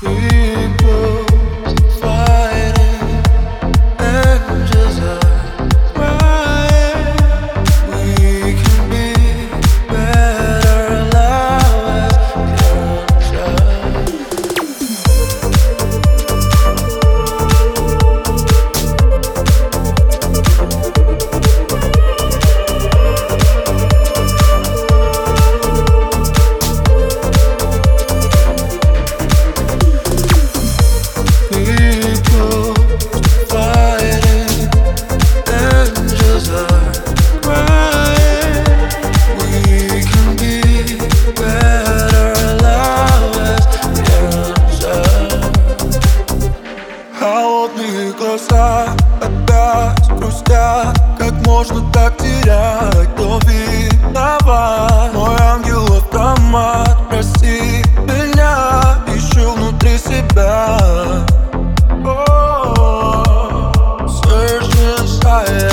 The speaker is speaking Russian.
Yeah. холодные глаза Опять грустят Как можно так терять, кто виноват. Мой ангел-автомат, прости меня Ищу внутри себя. Searching higher